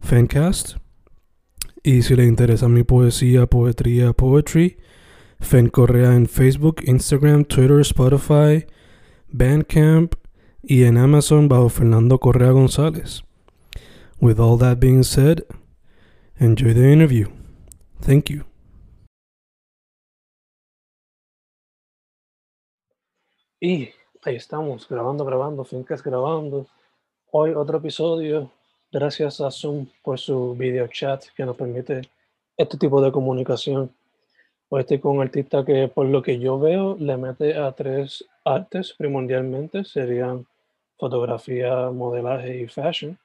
Fencast. Y si le interesa mi poesía, poetría, poetry, Fen Correa en Facebook, Instagram, Twitter, Spotify, Bandcamp y en Amazon bajo Fernando Correa González. With all that being said, enjoy the interview. Thank you. Y ahí estamos, grabando, grabando, Fincas grabando. Hoy otro episodio Gracias a Zoom por su video chat que nos permite este tipo de comunicación. Hoy estoy con un artista que por lo que yo veo le mete a tres artes primordialmente, serían fotografía, modelaje y fashion.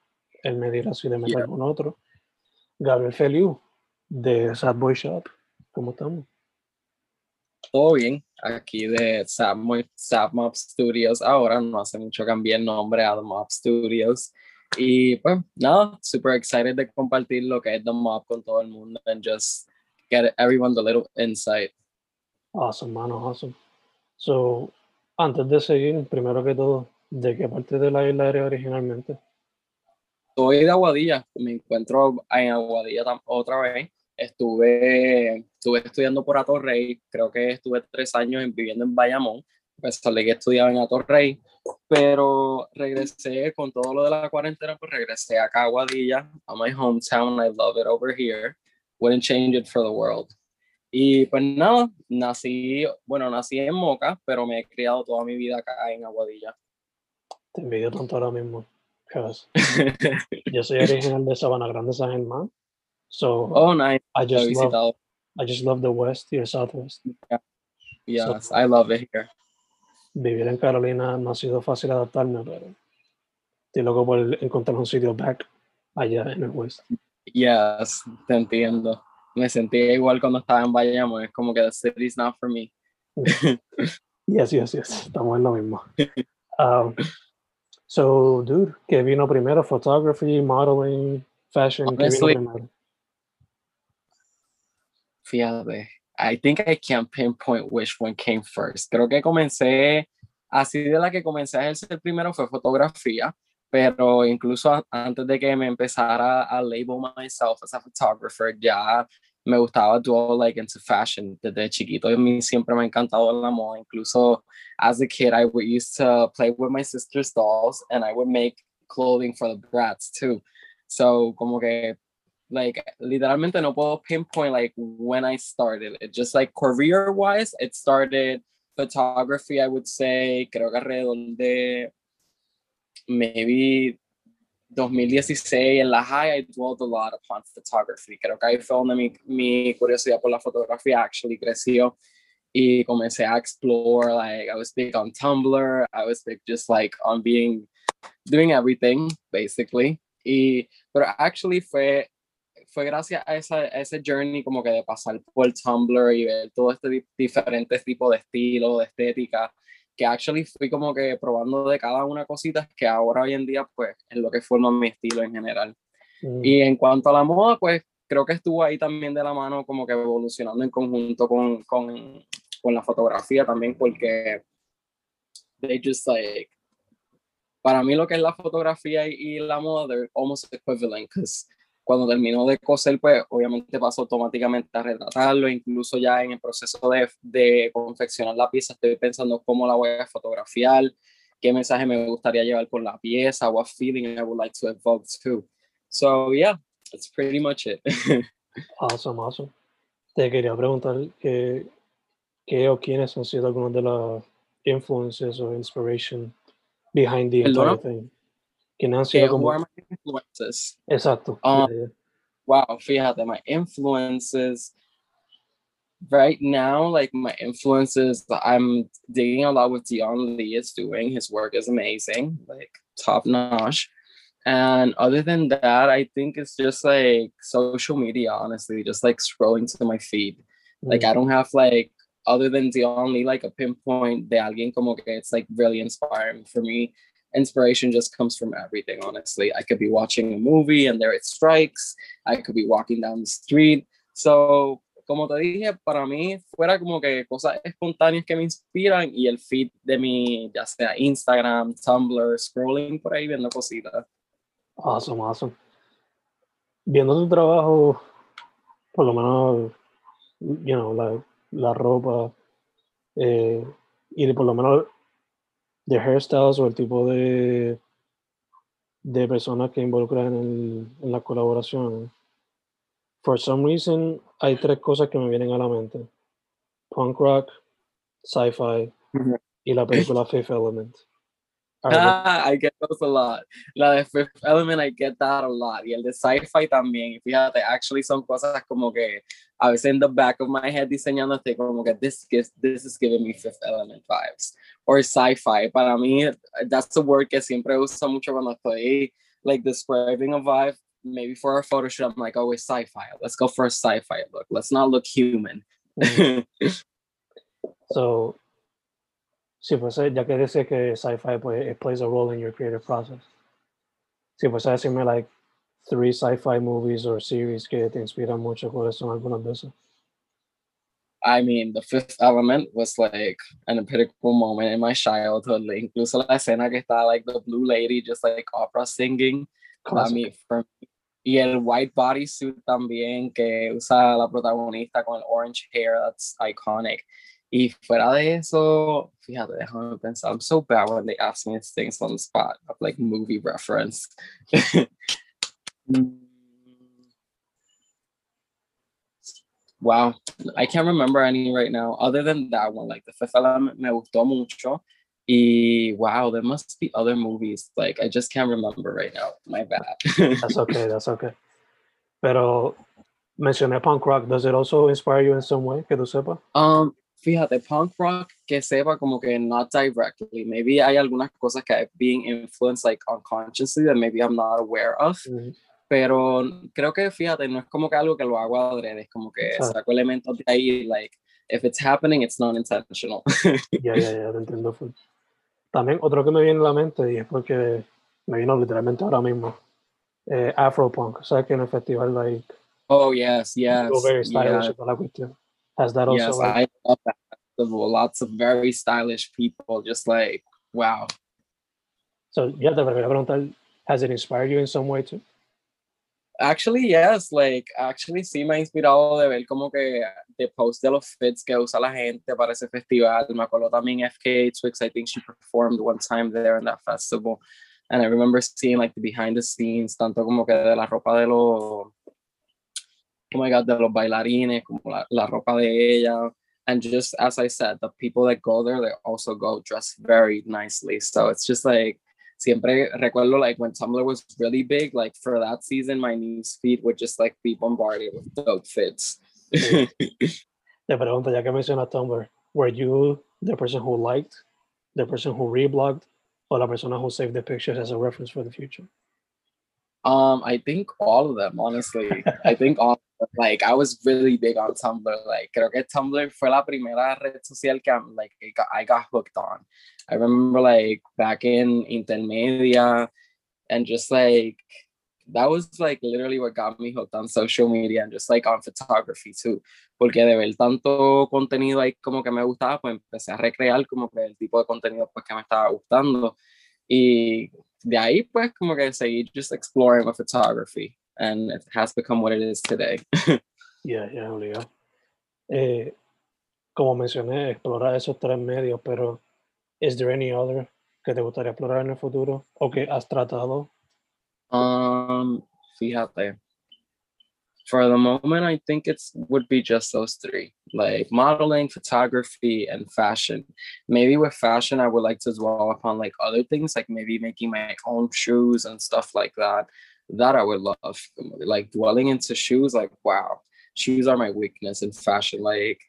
Él me dirá si le mete algún otro. Gabriel Feliu de Sad Boy Shop. ¿Cómo estamos? Todo bien, aquí de Sad, Mob Studios. Ahora no hace mucho cambié el nombre a The Mob Studios. Y pues nada, super excited de compartir lo que es The Mob con todo el mundo and just get everyone the little insight. Awesome, mano, awesome. So, antes de seguir, primero que todo, ¿de qué parte de la isla eres originalmente? Soy de Aguadilla, me encuentro en Aguadilla otra vez. Estuve, estuve estudiando por Atorrey, creo que estuve tres años viviendo en Bayamón, pues salí que estudiaba en Atorrey pero regresé con todo lo de la cuarentena, pues regresé acá a Aguadilla, a my hometown, I love it over here, wouldn't change it for the world. Y pues nada, nací, bueno, nací en Moca, pero me he criado toda mi vida acá en Aguadilla. Te envidio tanto ahora mismo, yo soy original de Sabana Grande, San Germán, so oh, nice. I just, love, I just love the West y el Southwest. Yeah. Yes, I love it here vivir en Carolina no ha sido fácil adaptarme, pero estoy loco por encontrar un sitio back allá en el West. Yes, te entiendo. Me sentía igual cuando estaba en Bayamón, es como que the city's not for me. yes, yes, yes, estamos en lo mismo. Um, so, dude, ¿qué vino primero? Photography, modeling, fashion, ¿qué vino primero? Fíjate, I think I can't pinpoint which one came first. Creo que comencé, así de la que comencé a ejercer primero fue fotografía, pero incluso antes de que me empezara a label myself as a photographer, ya me gustaba do like into fashion desde chiquito. A mí siempre me ha encantado la moda. Incluso as a kid, I would used to play with my sister's dolls and I would make clothing for the brats too. So como que like literalmente no puedo pinpoint like when I started it. Just like career wise, it started photography, I would say, creo que alrededor de maybe 2016 en la high, I dwelled a lot upon photography. Creo que ahí fue donde mi, mi curiosidad por la fotografía actually creció y comencé a explore, like I was big on Tumblr, I was big just like on being, doing everything, basically. Y, pero actually fue fue gracias a, esa, ese journey como que de pasar por Tumblr y ver todo este diferentes tipos de estilo, de estética, que actually fui como que probando de cada una cosita que ahora hoy en día pues es lo que forma mi estilo en general. Mm. Y en cuanto a la moda, pues creo que estuvo ahí también de la mano como que evolucionando en conjunto con, con, con la fotografía también porque they just like para mí lo que es la fotografía y, y la moda they're almost equivalent because cuando terminó de coser, pues obviamente paso automáticamente a retratarlo, incluso ya en el proceso de, de confeccionar la pieza estoy pensando cómo la voy a fotografiar, qué mensaje me gustaría llevar con la pieza, what feeling I would like to evoke too. So yeah, that's pretty much it. awesome, awesome. Te quería preguntar que, qué o quiénes han sido algunos de los influences or inspiration behind the entire thing. ¿Quiénes han sido como... my influences? Exacto. Um, yeah. Wow, fíjate, my influences right now, like my influences, I'm digging a lot with Dion Lee is doing. His work is amazing, like top notch. And other than that, I think it's just like social media, honestly, just like scrolling to my feed. Mm. Like I don't have like other than Dion Lee, like a pinpoint de alguien como que it's like really inspiring for me. Inspiration just comes from everything, honestly. I could be watching a movie and there it strikes. I could be walking down the street. So como te dije, para mí fuera como que cosas espontáneas que me inspiran y el feed de mi, ya sea Instagram, Tumblr, scrolling por ahí viendo cositas. Awesome, awesome. Viendo tu trabajo, por lo menos, you know, la, la ropa eh, y por lo menos de hairstyles o el tipo de, de personas que involucran en, en la colaboración for some reason, hay tres cosas que me vienen a la mente. Punk rock, sci-fi y la película Fifth Element. I get those a lot. La de Fifth Element, I get that a lot. Y el de sci-fi también. Y fíjate, actually son cosas como que a veces in the back of my head diseñándote como que this, gives, this is giving me Fifth Element vibes. Or sci-fi. Para mí, that's the word que siempre uso mucho cuando estoy like describing a vibe maybe for a photo shoot, I'm like, oh, it's sci-fi. Let's go for a sci-fi look. Let's not look human. Mm-hmm. so, si fuese, eh, ya que dice que sci-fi pues, it plays a role in your creative process. Si fuese a decirme like three sci-fi movies or series que te inspiran mucho, ¿cuáles son algunas de esas? I mean, the fifth element was like an empirical moment in my childhood. Like, Incluso la escena que está like the blue lady just like opera singing. I mean, for me, Y el white bodysuit también que usa la protagonista con el orange hair, that's iconic. Y fuera de eso, fíjate, déjame pensar. I'm so bad when they ask me things on the spot of like movie reference. wow, I can't remember any right now. Other than that one, like the Fifth Element me gustó mucho. Y wow, there must be other movies. Like I just can't remember right now. My bad. that's okay. That's okay. Pero mencioné punk rock. Does it also inspire you in some way? Que tú sepas. Um, fíjate, punk rock que sepa como que not directly. Maybe hay algunas cosas que being influenced like unconsciously that maybe I'm not aware of. Mm-hmm. Pero creo que fíjate, no es como que algo que lo hago adrede, es como que saco elementos de ahí, like if it's happening, it's not intentional. Ya, ya, ya, te entiendo. También otro que me viene a la mente y es porque me vino literalmente ahora mismo. Eh, Afropunk, ¿sabes que en el festival like Oh yes, yes. very stylish yeah. la cuestión. Has that also yes, like, I love that. Lots of very stylish people, just like wow. So yeah, te preguntar, has it inspired you in some way too? Actually, yes, like, actually sí me ha inspirado de ver como que the post de los fits que usa la gente para ese festival. Me acuerdo también FKA Twigs, I think she performed one time there in that festival. And I remember seeing like the behind the scenes, tanto como que de la ropa de los, oh my God, de los bailarines, como la, la ropa de ella. And just as I said, the people that go there, they also go dressed very nicely. So it's just like, siempre recuerdo like when Tumblr was really big, like for that season, my news feed would just like be bombarded with dope fits. Te pregunto, ya que mencionas Tumblr, were you the person who liked, the person who reblogged, or the person who saved the pictures as a reference for the future? Um, I think all of them, honestly. I think all like I was really big on Tumblr. Like creo que Tumblr fue la primera red social que I'm, like I got hooked on. I remember like back in intermedia and just like that was like literally what got me hooked on social media and just like on photography too. Porque de ver tanto contenido ahí como que me gustaba, pues empecé a recrear como que el tipo de contenido pues que me estaba gustando. Y de ahí pues como que seguí just exploring with photography and it has become what it is today. yeah, yeah, obligado. Eh, como mencioné, explorar esos tres medios, pero is there any other que te gustaría explorar en el futuro o que has tratado? Um, fíjate, for the moment, I think it's would be just those three, like modeling, photography, and fashion. Maybe with fashion, I would like to dwell upon like other things, like maybe making my own shoes and stuff like that. That I would love, like dwelling into shoes. Like wow, shoes are my weakness in fashion. Like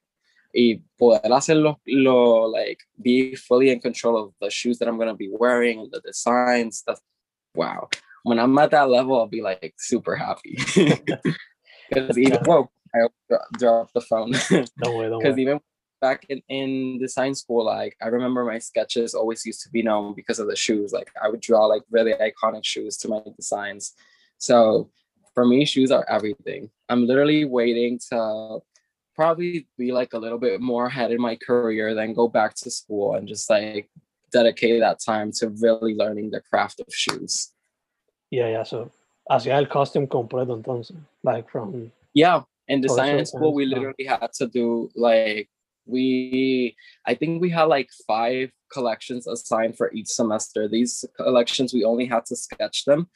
y poder hacerlo, lo, like be fully in control of the shoes that I'm gonna be wearing the designs. Stuff. Wow. When I'm at that level, I'll be like super happy. Because even whoa, I dropped the phone. Don't worry, don't Because even back in, in design school, like I remember my sketches always used to be known because of the shoes. Like I would draw like really iconic shoes to my designs. So for me, shoes are everything. I'm literally waiting to probably be like a little bit more ahead in my career, then go back to school and just like dedicate that time to really learning the craft of shoes. Yeah, yeah. So, hacía el costume completo entonces, like from Yeah, in that's design school, we literally had to do like we I think we had like five collections assigned for each semester. These collections we only had to sketch them,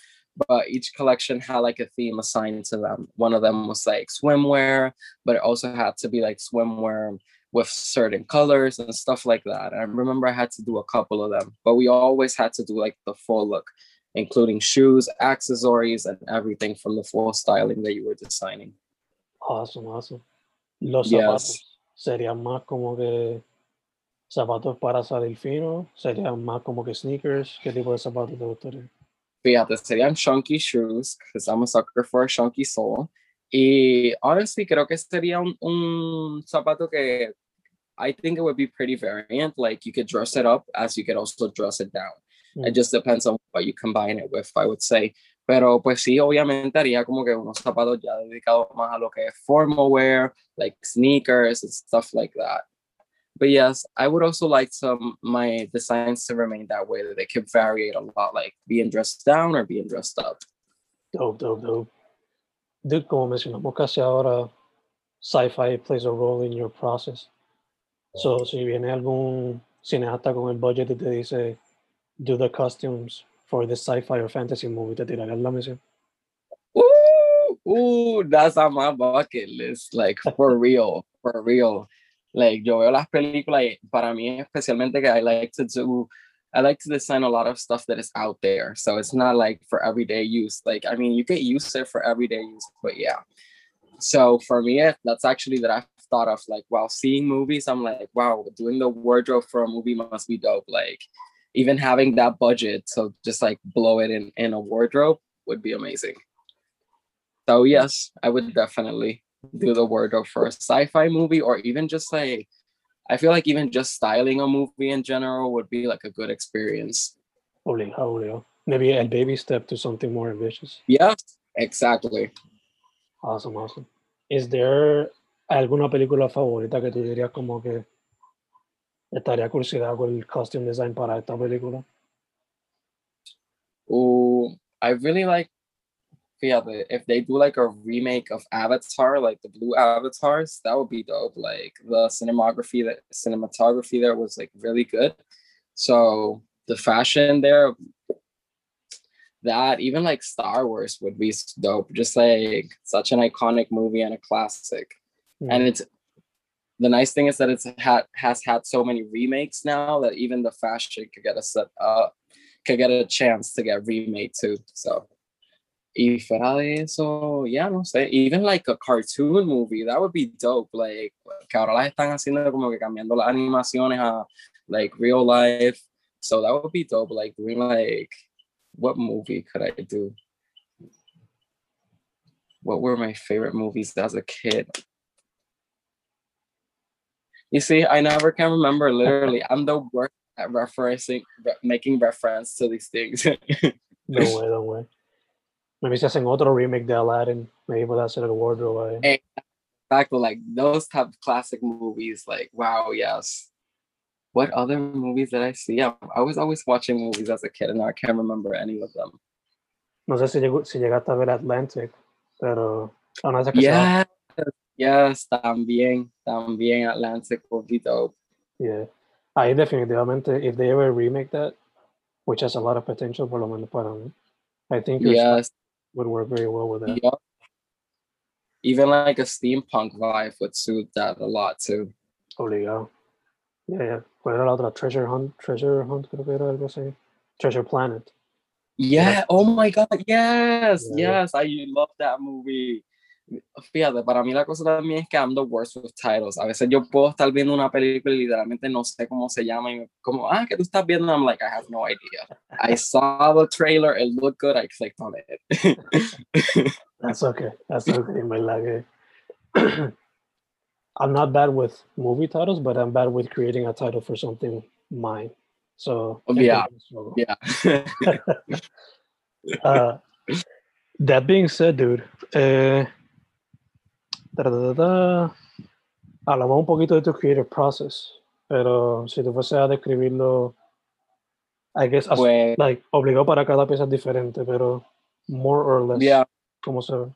but each collection had like a theme assigned to them. One of them was like swimwear, but it also had to be like swimwear with certain colors and stuff like that. I remember I had to do a couple of them, but we always had to do like the full look, including shoes, accessories, and everything from the full styling that you were designing. awesome, awesome. Los Yes. zapatos serían más como que zapatos para salir fino, serían más como que sneakers. ¿Qué tipo de zapatos te gustaría? Fíjate, serían chunky shoes, because I'm a sucker for a chunky sole. Y honestly, creo que sería un, un zapato que I think it would be pretty variant. Like you could dress it up as you could also dress it down. It just depends on what you combine it with, I would say. Pero pues sí, obviamente haría como que unos zapatos ya dedicados más a lo que es formal wear, like sneakers and stuff like that. But yes, I would also like some my designs to remain that way, that they could vary a lot, like being dressed down or being dressed up. Dope, dope, dope. Dude, como mencionamos casi ahora, sci-fi plays a role in your process. So, si viene algún cineasta con el budget y te dice, do the costumes for the sci-fi or fantasy movie, te tirarás la misión. Ooh, ooh, that's on my bucket list, like for real, for real. Like yo veo las películas para mí especialmente que I like to do, I like to design a lot of stuff that is out there. So it's not like for everyday use. Like I mean, you get used to it for everyday use, but yeah. So for me, that's actually that I've thought of like while seeing movies, I'm like, wow, doing the wardrobe for a movie must be dope. Like even having that budget so just like blow it in in a wardrobe would be amazing. So yes, I would definitely do the wardrobe for a sci-fi movie or even just like I feel like even just styling a movie in general would be like a good experience. Obligado, obligado. Maybe a baby step to something more ambitious. Yes, exactly. Awesome, awesome. Is there alguna película favorita que tú dirías como que estaría curiosidad con el costume design para esta película? Ooh, I really like yeah, if they do like a remake of Avatar, like the blue avatars, that would be dope. Like the cinematography that cinematography there was like really good. So the fashion there, that even like Star Wars would be dope. Just like such an iconic movie and a classic. And mm. it's the nice thing is that it's had has had so many remakes now that even the fashion could get a set uh could get a chance to get remade too. So y fuera de eso, yeah, no sé, even like a cartoon movie, that would be dope. Like que ahora las están haciendo como que cambiando las animaciones a like real life. So that would be dope. Like doing like what movie could I do? What were my favorite movies as a kid? You see, I never can remember. Literally, I'm the worst at referencing, re- making reference to these things. no way, don't worry. Maybe si hacen otro remake de Aladdin, maybe puede hacer el wardrobe ahí. exactly, like those type of classic movies. Like, wow, yes. What other movies did I see? I, I was always watching movies as a kid, and I can't remember any of them. No sé si, llegó, si llegaste a ver Atlantis, pero vez que se va- Yes, también, también Atlantis would be dope. yeah. Ahí definitivamente, if they ever remake that, which has a lot of potential, por lo menos para mí, I think Yes, would work very well with that. yup. even like a steampunk vibe would suit that a lot too. Obligado. Yeah, yeah. ¿Cuál era la otra? Treasure Hunt, Treasure Hunt, creo que era algo así. Treasure Planet. Yeah. Oh my God. Yes. Yeah. Yes. I love that movie. Fíjate, para mí la cosa también es que I'm the worst with titles. A veces yo puedo estar viendo una película y literalmente no sé cómo se llama y como, ah, que tú estás viendo? I'm like, I have no idea. I saw the trailer, it looked good, I clicked on it. That's okay. That's okay. verdad que- I'm not bad with movie titles, but I'm bad with creating a title for something mine. So Yeah. yeah. Uh, that being said, dude, da, hablamos un poquito de tu creative process, pero si tú fuese a describirlo, I guess, as- Pues, like, obligado para cada pieza es diferente, pero more or less, yeah. ¿cómo se ve?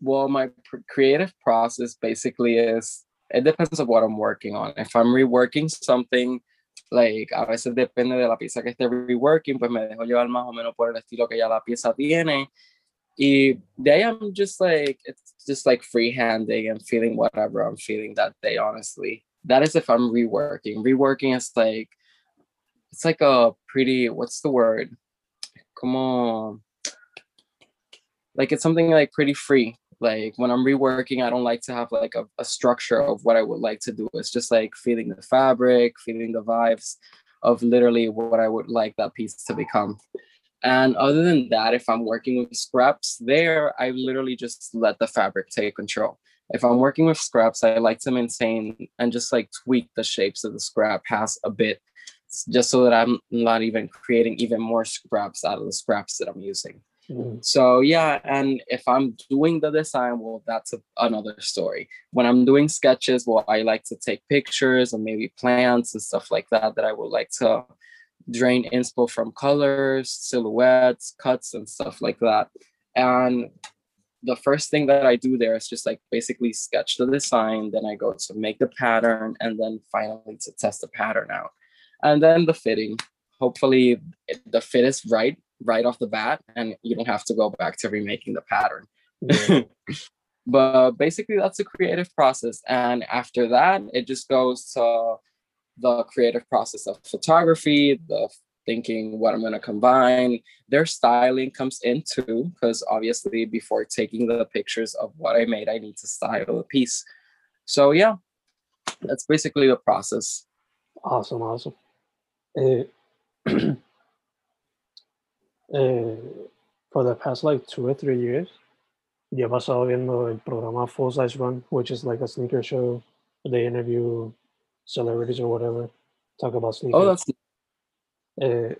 Well, my creative process basically is it depends on what I'm working on. If I'm reworking something, like a veces depende de la pieza que esté reworking, pues me dejo llevar más o menos por el estilo que ya la pieza tiene. Y de ahí I'm just like it's just like freehanding and feeling whatever I'm feeling that day, honestly. That is if I'm reworking. Reworking is like it's like a pretty what's the word? Come on. Like it's something like pretty free like when i'm reworking i don't like to have like a, a structure of what i would like to do it's just like feeling the fabric feeling the vibes of literally what i would like that piece to become and other than that if i'm working with scraps there i literally just let the fabric take control. If i'm working with scraps i like to maintain and just like tweak the shapes of the scrap has a bit just so that i'm not even creating even more scraps out of the scraps that i'm using. Mm, so yeah, and if I'm doing the design, well, that's a, another story. When I'm doing sketches, well, I like to take pictures and maybe plants and stuff like that that I would like to drain inspo from colors, silhouettes, cuts, and stuff like that. And the first thing that I do there is just like basically sketch the design, then I go to make the pattern, and then finally to test the pattern out. And then the fitting. Hopefully, the fit is right right off the bat, and you don't have to go back to remaking the pattern. yeah. but basically, that's a creative process. And after that, it just goes to the creative process of photography, the thinking what I'm going to combine. Their styling comes in too, because obviously, before taking the pictures of what I made, I need to style the piece. So, yeah, that's basically the process. Awesome, awesome. Eh, eh, for the past like two or three years, ya he pasado viendo el programa Full Size Run, which is like a sneaker show. They interview celebrities or whatever, talk about sneakers. Oh, that's Eh,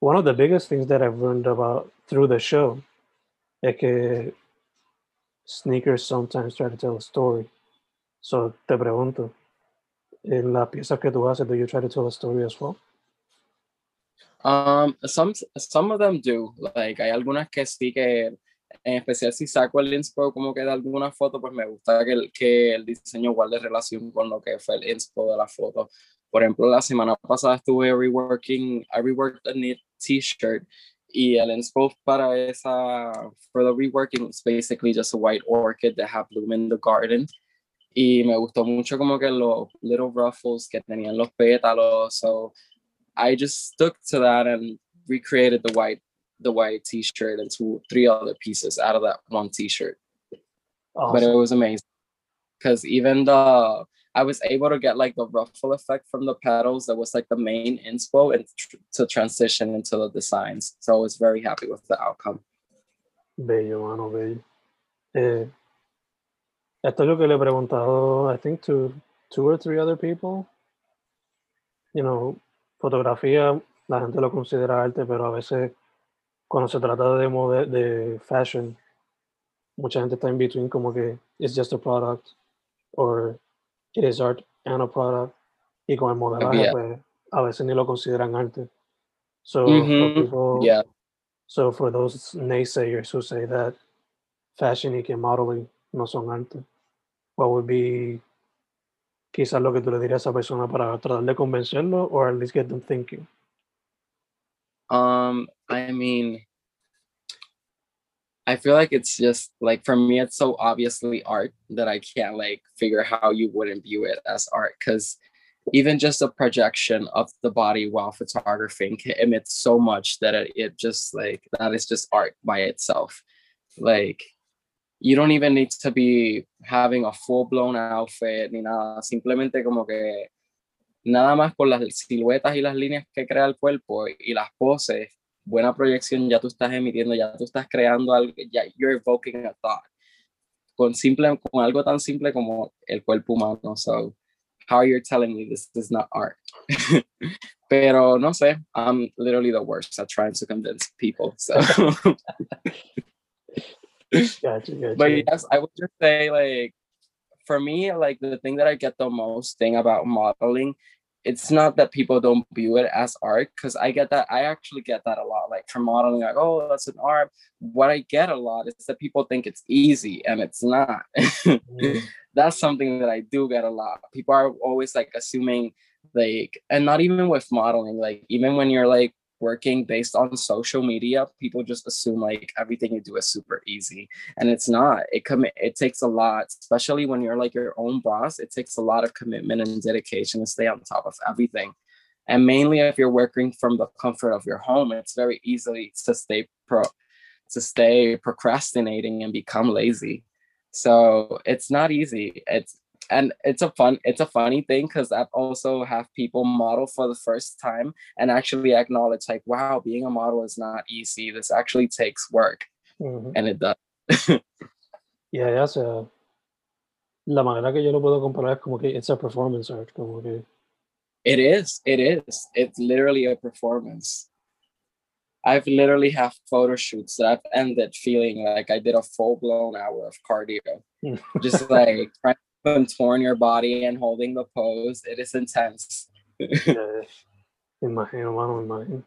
one of the biggest things that I've learned about through the show is que sneakers sometimes try to tell a story. So te pregunto, en la pieza que tú haces, do you try to tell a story as well? Um, some some of them do. Like hay algunas que sí que en especial si saco el inspo como que de alguna foto, pues me gusta que el, que el diseño guarde relación con lo que fue el inspo de la foto. Por ejemplo, la semana pasada estuve reworking, I reworked a knit t-shirt y el inspo para esa, for the reworking was basically just a white orchid that had bloom in the garden. Y me gustó mucho como que los little ruffles que tenían los pétalos. So I just stuck to that and recreated the white the white t-shirt and two three other pieces out of that one t-shirt. But it was amazing because even the I was able to get like the ruffle effect from the petals that was like the main inspo and tr- to transition into the designs. So I was very happy with the outcome. Bello, mano, bello. Eh, esto es lo que le he preguntado, I think, to two or three other people. You know, fotografía, la gente lo considera arte, pero a veces cuando se trata de, mode- de fashion, mucha gente está in between como que it's just a product or it is art and a product. Y con el modelaje, Yeah. pues, a veces ni lo consideran arte. So, for Mhm, people, Yeah. So for those naysayers who say that fashion y que modeling no son arte, what would be quizás lo que tú le dirías a esa persona para tratar de convencerlo or at least get them thinking? Um, I mean, I feel like it's just like for me, it's so obviously art that I can't like figure how you wouldn't view it as art because even just a projection of the body while photographing can emit so much that it, it just like that is just art by itself. Like you don't even need to be having a full blown outfit ni nada, simplemente como que nada más con las siluetas y las líneas que crea el cuerpo y las poses buena proyección, ya tú estás emitiendo, ya tú estás creando algo, ya you're evoking a thought. Con, simple, con algo tan simple como el cuerpo humano. So, how are you telling me this is not art? Pero no sé, I'm literally the worst at trying to convince people. So. gotcha, gotcha. But yes, I would just say like for me, like the thing that I get the most thing about modeling it's not that people don't view it as art because I get that I actually get that a lot like for modeling like oh that's an art. What I get a lot is that people think it's easy and it's not. Mm. that's something that I do get a lot. People are always like assuming like and not even with modeling like even when you're like working based on social media, people just assume like everything you do is super easy. And it's not. It commit it takes a lot, especially when you're like your own boss. It takes a lot of commitment and dedication to stay on top of everything. And mainly if you're working from the comfort of your home, it's very easy to stay pro to stay procrastinating and become lazy. So it's not easy. It's and it's a fun it's a funny thing because i've also have people model for the first time and actually acknowledge like wow being a model is not easy. This actually takes work. Mm-hmm. and it does. Yeah ya sea la manera que yo lo puedo comparar es como que it's a performance art como que it is it is. It's literally a performance. I've literally have photo shoots that I've ended feeling like I did a full blown hour of cardio, just like trying torn your body and holding the pose. It is intense. imagino, mano, imagino.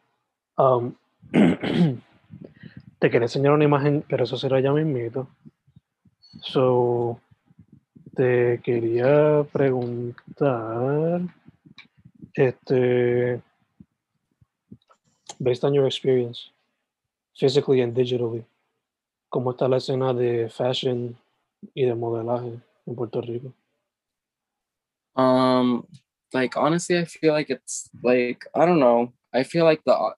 Um, te quería enseñar una imagen, pero eso será ya mismito. So, te quería preguntar, este, based on your experience, physically and digitally, ¿cómo está la escena de fashion y de modelaje? In Puerto Rico? Um, like honestly, I feel like it's like I don't know. I feel like the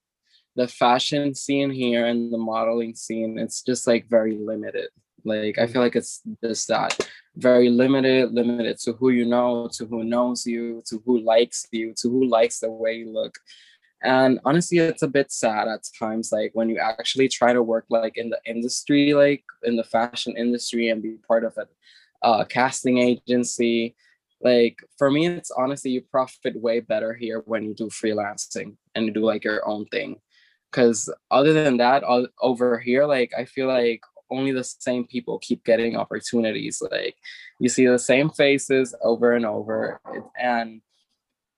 the fashion scene here and the modeling scene, it's just like very limited. Like I feel like it's just that very limited, limited to who you know, to who knows you, to who likes you, to who likes the way you look. And honestly, it's a bit sad at times, like when you actually try to work like in the industry, like in the fashion industry and be part of it uh, casting agency. Like for me, it's honestly you profit way better here when you do freelancing and you do like your own thing. Cause other than that, all, over here, like I feel like only the same people keep getting opportunities. Like you see the same faces over and over, and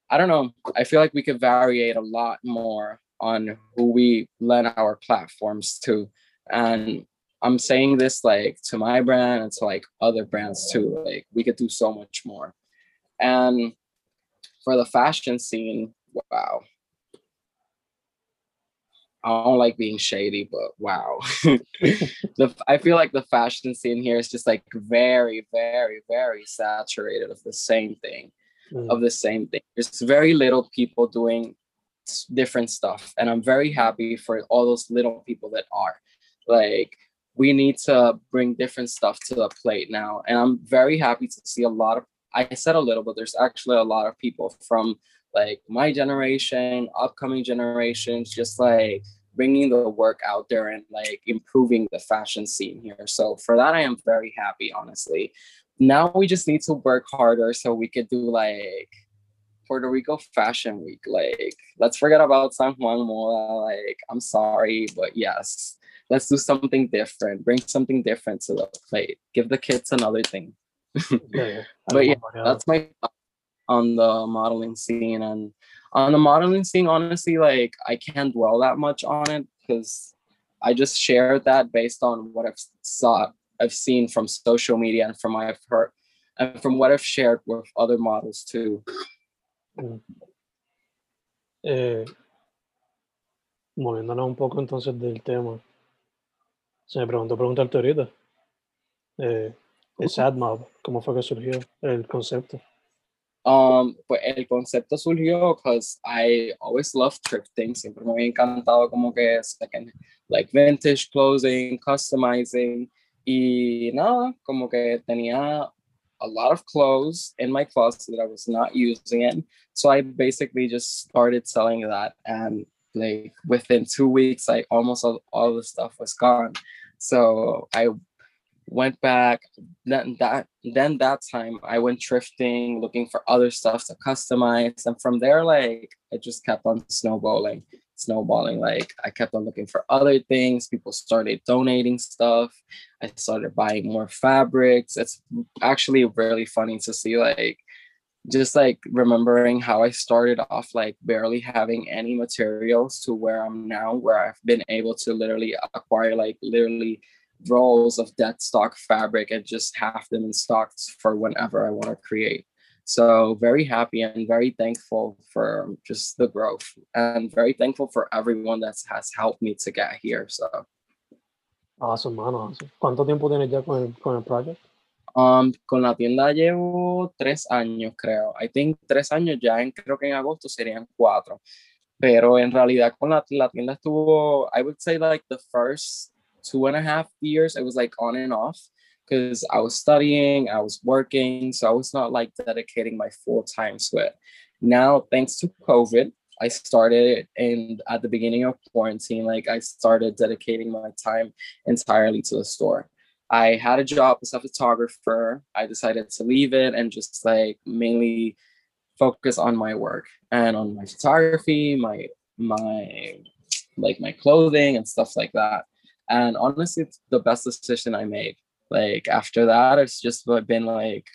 I don't know. I feel like we could variate a lot more on who we lend our platforms to, and I'm saying this like to my brand and to like other brands too. Like we could do so much more. And for the fashion scene, wow. I don't like being shady, but wow. the I feel like the fashion scene here is just like very, very, very saturated of the same thing, mm. of the same thing. There's very little people doing different stuff, and I'm very happy for all those little people that are. Like we need to bring different stuff to the plate now. And I'm very happy to see a lot of, I said a little, but there's actually a lot of people from like my generation, upcoming generations, just like bringing the work out there and like improving the fashion scene here. So for that, I am very happy, honestly. Now we just need to work harder so we could do like Puerto Rico Fashion Week. Like, let's forget about San Juan Moda. Like, I'm sorry, but yes, let's do something different. Bring something different to the plate. Give the kids another thing. Yeah, but yeah that's my on the modeling scene. And on the modeling scene honestly like i can't dwell that much on it because i just shared that based on what i've saw i've seen from social media and from what i've heard and from what i've shared with other models too. Mm. eh, moviéndonos un poco entonces del tema Se me preguntó preguntarte ahorita. Eh, el Sad Mob, ¿cómo fue que surgió el concepto? Um, pues el concepto surgió because I always loved thrifting. Siempre me había encantado como que second, like vintage clothing, customizing. Y nada, como que tenía a lot of clothes in my closet that I was not using it. So I basically just started selling that. And like within two weeks, I almost all, all the stuff was gone. So I went back then that then that time i went thrifting looking for other stuff to customize and from there like it just kept on snowballing snowballing like i kept on looking for other things people started donating stuff i started buying more fabrics it's actually really funny to see like just like remembering how i started off like barely having any materials to where i'm now where i've been able to literally acquire like literally rolls of dead stock fabric and just have them in stocks for whenever I want to create. So very happy and very thankful for just the growth and very thankful for everyone that has helped me to get here. So awesome, man, awesome. ¿Cuánto tiempo tienes ya con el, con el project? Um, con la tienda llevo tres años, creo. I think tres años ya, en, creo que en agosto serían cuatro. Pero en realidad con la, la tienda estuvo, I would say like the first two and a half years, it was like on and off because I was studying, I was working, so I was not like dedicating my full time to it. Now, thanks to COVID, I started and at the beginning of quarantine, like I started dedicating my time entirely to the store. I had a job as a photographer. I decided to leave it and just like mainly focus on my work and on my photography, my my like my clothing and stuff like that. And honestly, it's the best decision I made. Like after that, it's just been like,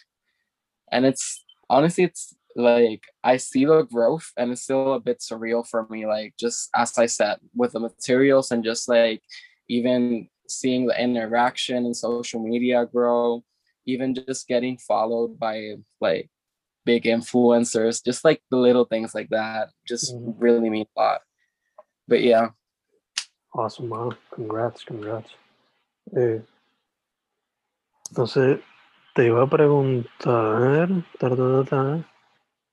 and it's honestly, it's like I see the growth and it's still a bit surreal for me. Like just as I said, with the materials and just like even seeing the interaction in social media grow, even just getting followed by like big influencers, just like the little things like that, just mm-hmm. really mean a lot. But yeah, Awesome, man. Congrats, congrats. Eh, entonces, te iba a preguntar, ta, ta, ta,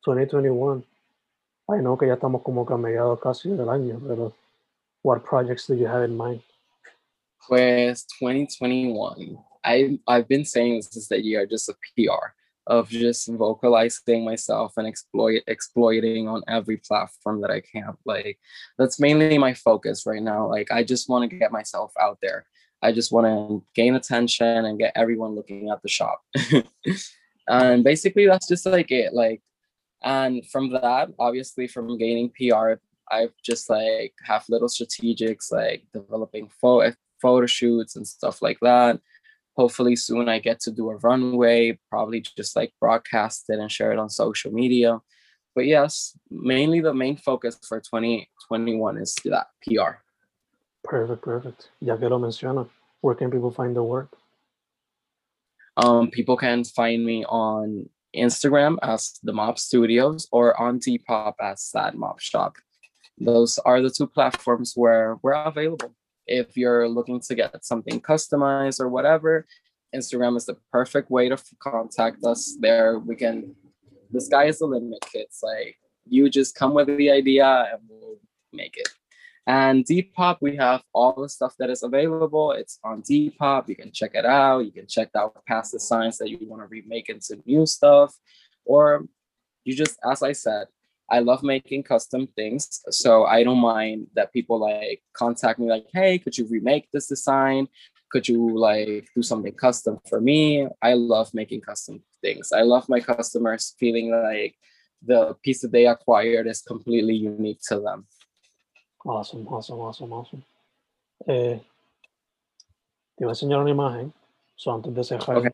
2021. I know que ya estamos como que a mediados casi del año, pero what projects do you have in mind? Pues 2021. I I've been saying this is the year just a PR of just vocalizing myself and exploit exploiting on every platform that I can. Like that's mainly my focus right now. Like I just want to get myself out there. I just want to gain attention and get everyone looking at the shop. and basically that's just like it. Like and from that, obviously from gaining PR, I've just like have little strategics like developing photo photo shoots and stuff like that hopefully soon I get to do a runway, probably just like broadcast it and share it on social media. But yes, mainly the main focus for 2021 is that PR. Perfect, perfect. Ya que lo menciona, where can people find the work? Um, people can find me on Instagram as the Mob Studios or on Depop as Sad Mob Shop. Those are the two platforms where we're available if you're looking to get something customized or whatever, Instagram is the perfect way to contact us. There, we can. The sky is the limit, kids. Like you just come with the idea and we'll make it. And Depop, we have all the stuff that is available. It's on Depop. You can check it out. You can check out past designs that you want to remake into new stuff, or you just, as I said, I love making custom things. So I don't mind that people like contact me like, hey, could you remake this design? Could you like do something custom for me? I love making custom things. I love my customers feeling like the piece that they acquired is completely unique to them. Awesome, awesome, awesome, awesome. Eh, te voy a enseñar una imagen. So antes de cerrar, okay.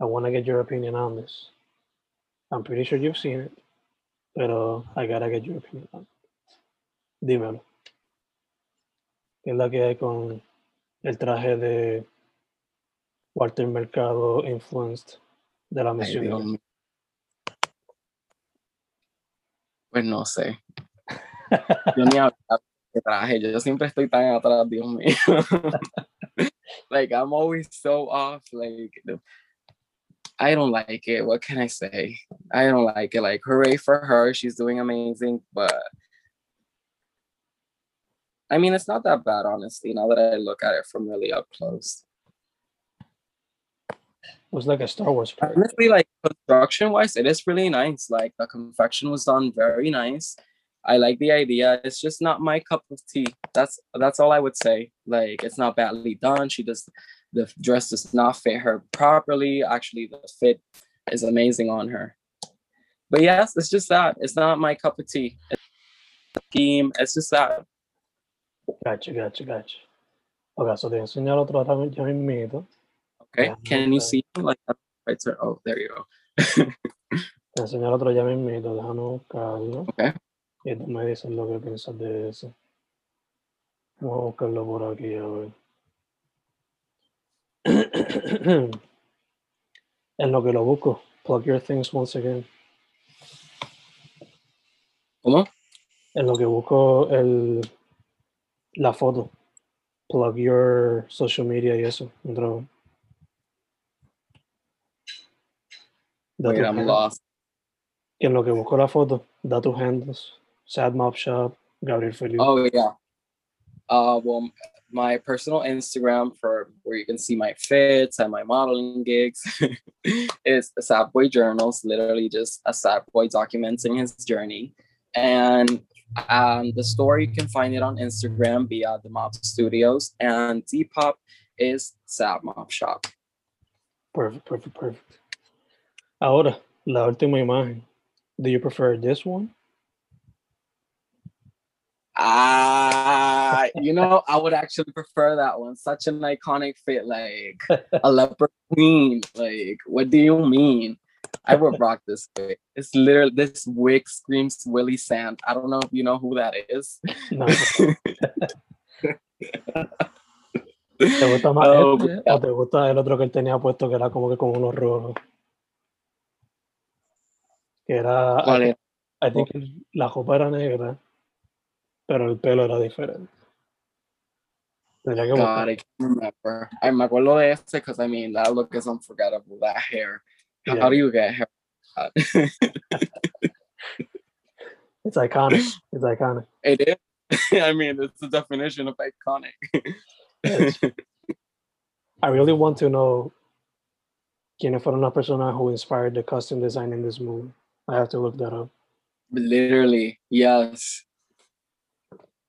I want to get your opinion on this. I'm pretty sure you've seen it. Pero I gotta get your opinion. Dímelo. ¿Qué es la que hay con el traje de Walter Mercado influenced de la misión? Pues no sé. Yo ni hablo de traje, yo siempre estoy tan atrás, Dios mío. like I'm always so off. Like I don't like it. What can I say? I don't like it. Like hooray for her. She's doing amazing, but I mean it's not that bad, honestly, now that I look at it from really up close. It was like a Star Wars. park. Honestly, like construction wise, it is really nice. Like the confection was done very nice. I like the idea. It's just not my cup of tea. That's that's all I would say. Like it's not badly done. She does the dress does not fit her properly. Actually, the fit is amazing on her. But yes, it's just that. It's not my cup of tea. It's scheme. It's just that. Gotcha, gotcha, gotcha. Ok, so te enseñar otro ahora ya mismito. Okay. Can you see like right there? Oh, there you go. Te voy a enseñar otro ya mismito. Déjame buscarlo. Okay. Y tú me dices lo que piensas de eso. Vamos a buscarlo por aquí, a ver. en lo que lo busco, plug your things once again. En lo que busco el, la foto, plug your social media y eso. Da Wait, I'm lost. y en lo que busco la foto, da tus handles. Sad Mob Shop, Gabriel Felipe. Oh yeah. Uh, well, my personal Instagram for where you can see my fits and my modeling gigs is Sad Boy Journals. Literally just a sad boy documenting his journey, and um, the store you can find it on Instagram via the Mob Studios, and Depop is Sad Mob Shop. Perfect, perfect, perfect. Ahora, la última imagen. Do you prefer this one? Ah, you know, I would actually prefer that one. Such an iconic fit, like a leopard queen. Like, what do you mean? I would rock this wig. It's literally this wig screams Willie Sand. I don't know if you know who that is. No. ¿Te gusta más Oh, este o te gusta el otro que él tenía puesto que era como que con unos rojos? Que era, ¿Cuál es? I think el- la ropa era negra, pero el pelo era diferente. Tendría que God. I remember. I me acuerdo de este because I mean that look is unforgettable. That hair. How, Yeah. how do you get hair? It's iconic. It's iconic. it is. I mean, it's the definition of iconic. I really want to know quiénes fueron las personas who inspired the costume design in this movie. I have to look that up. Literally, yes.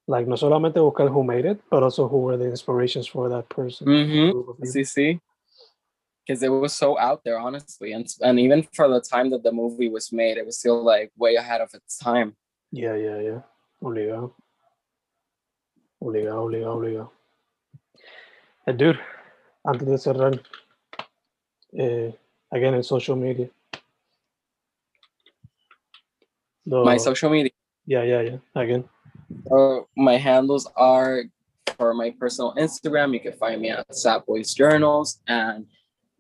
Like, no solamente buscar who made it, but also who were the inspirations for that person. Mm-hmm. See, see, because it was so out there, honestly, and and even for the time that the movie was made, it was still like way ahead of its time. Yeah, yeah, yeah. Obligado. Obligado, obligado, obligado. And dude, antes de cerrar, eh, again, in social media. The- My social media, Yeah, yeah, yeah. Again. uh, my handles are for my personal Instagram. You can find me at Sad Boys Journals, and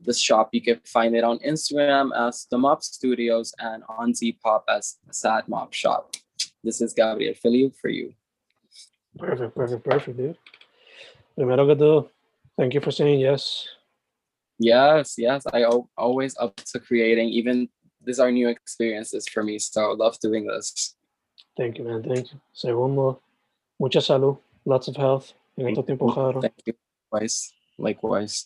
the shop you can find it on Instagram as the Mob Studios and on Depop as Sad Mob Shop. This is Gabriel Filiu for you. Perfect, perfect, perfect, dude. Primero que todo, thank you for saying yes. Yes, yes. I al- always up to creating. Even these are new experiences for me, so I love doing this. Thank you, man. Thank you. Segundo, mucha salud, lots of health en estos tiempos. Thank you. Likewise. Likewise.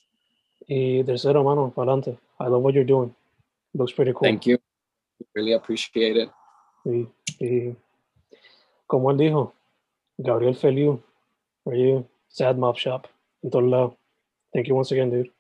Y tercero, mano, para adelante. I love what you're doing. Looks pretty cool. Thank you. Really appreciate it. Y, y como él dijo, Gabriel Feliu, for you, Sad Mob Shop, en todos lados. Thank you once again, dude.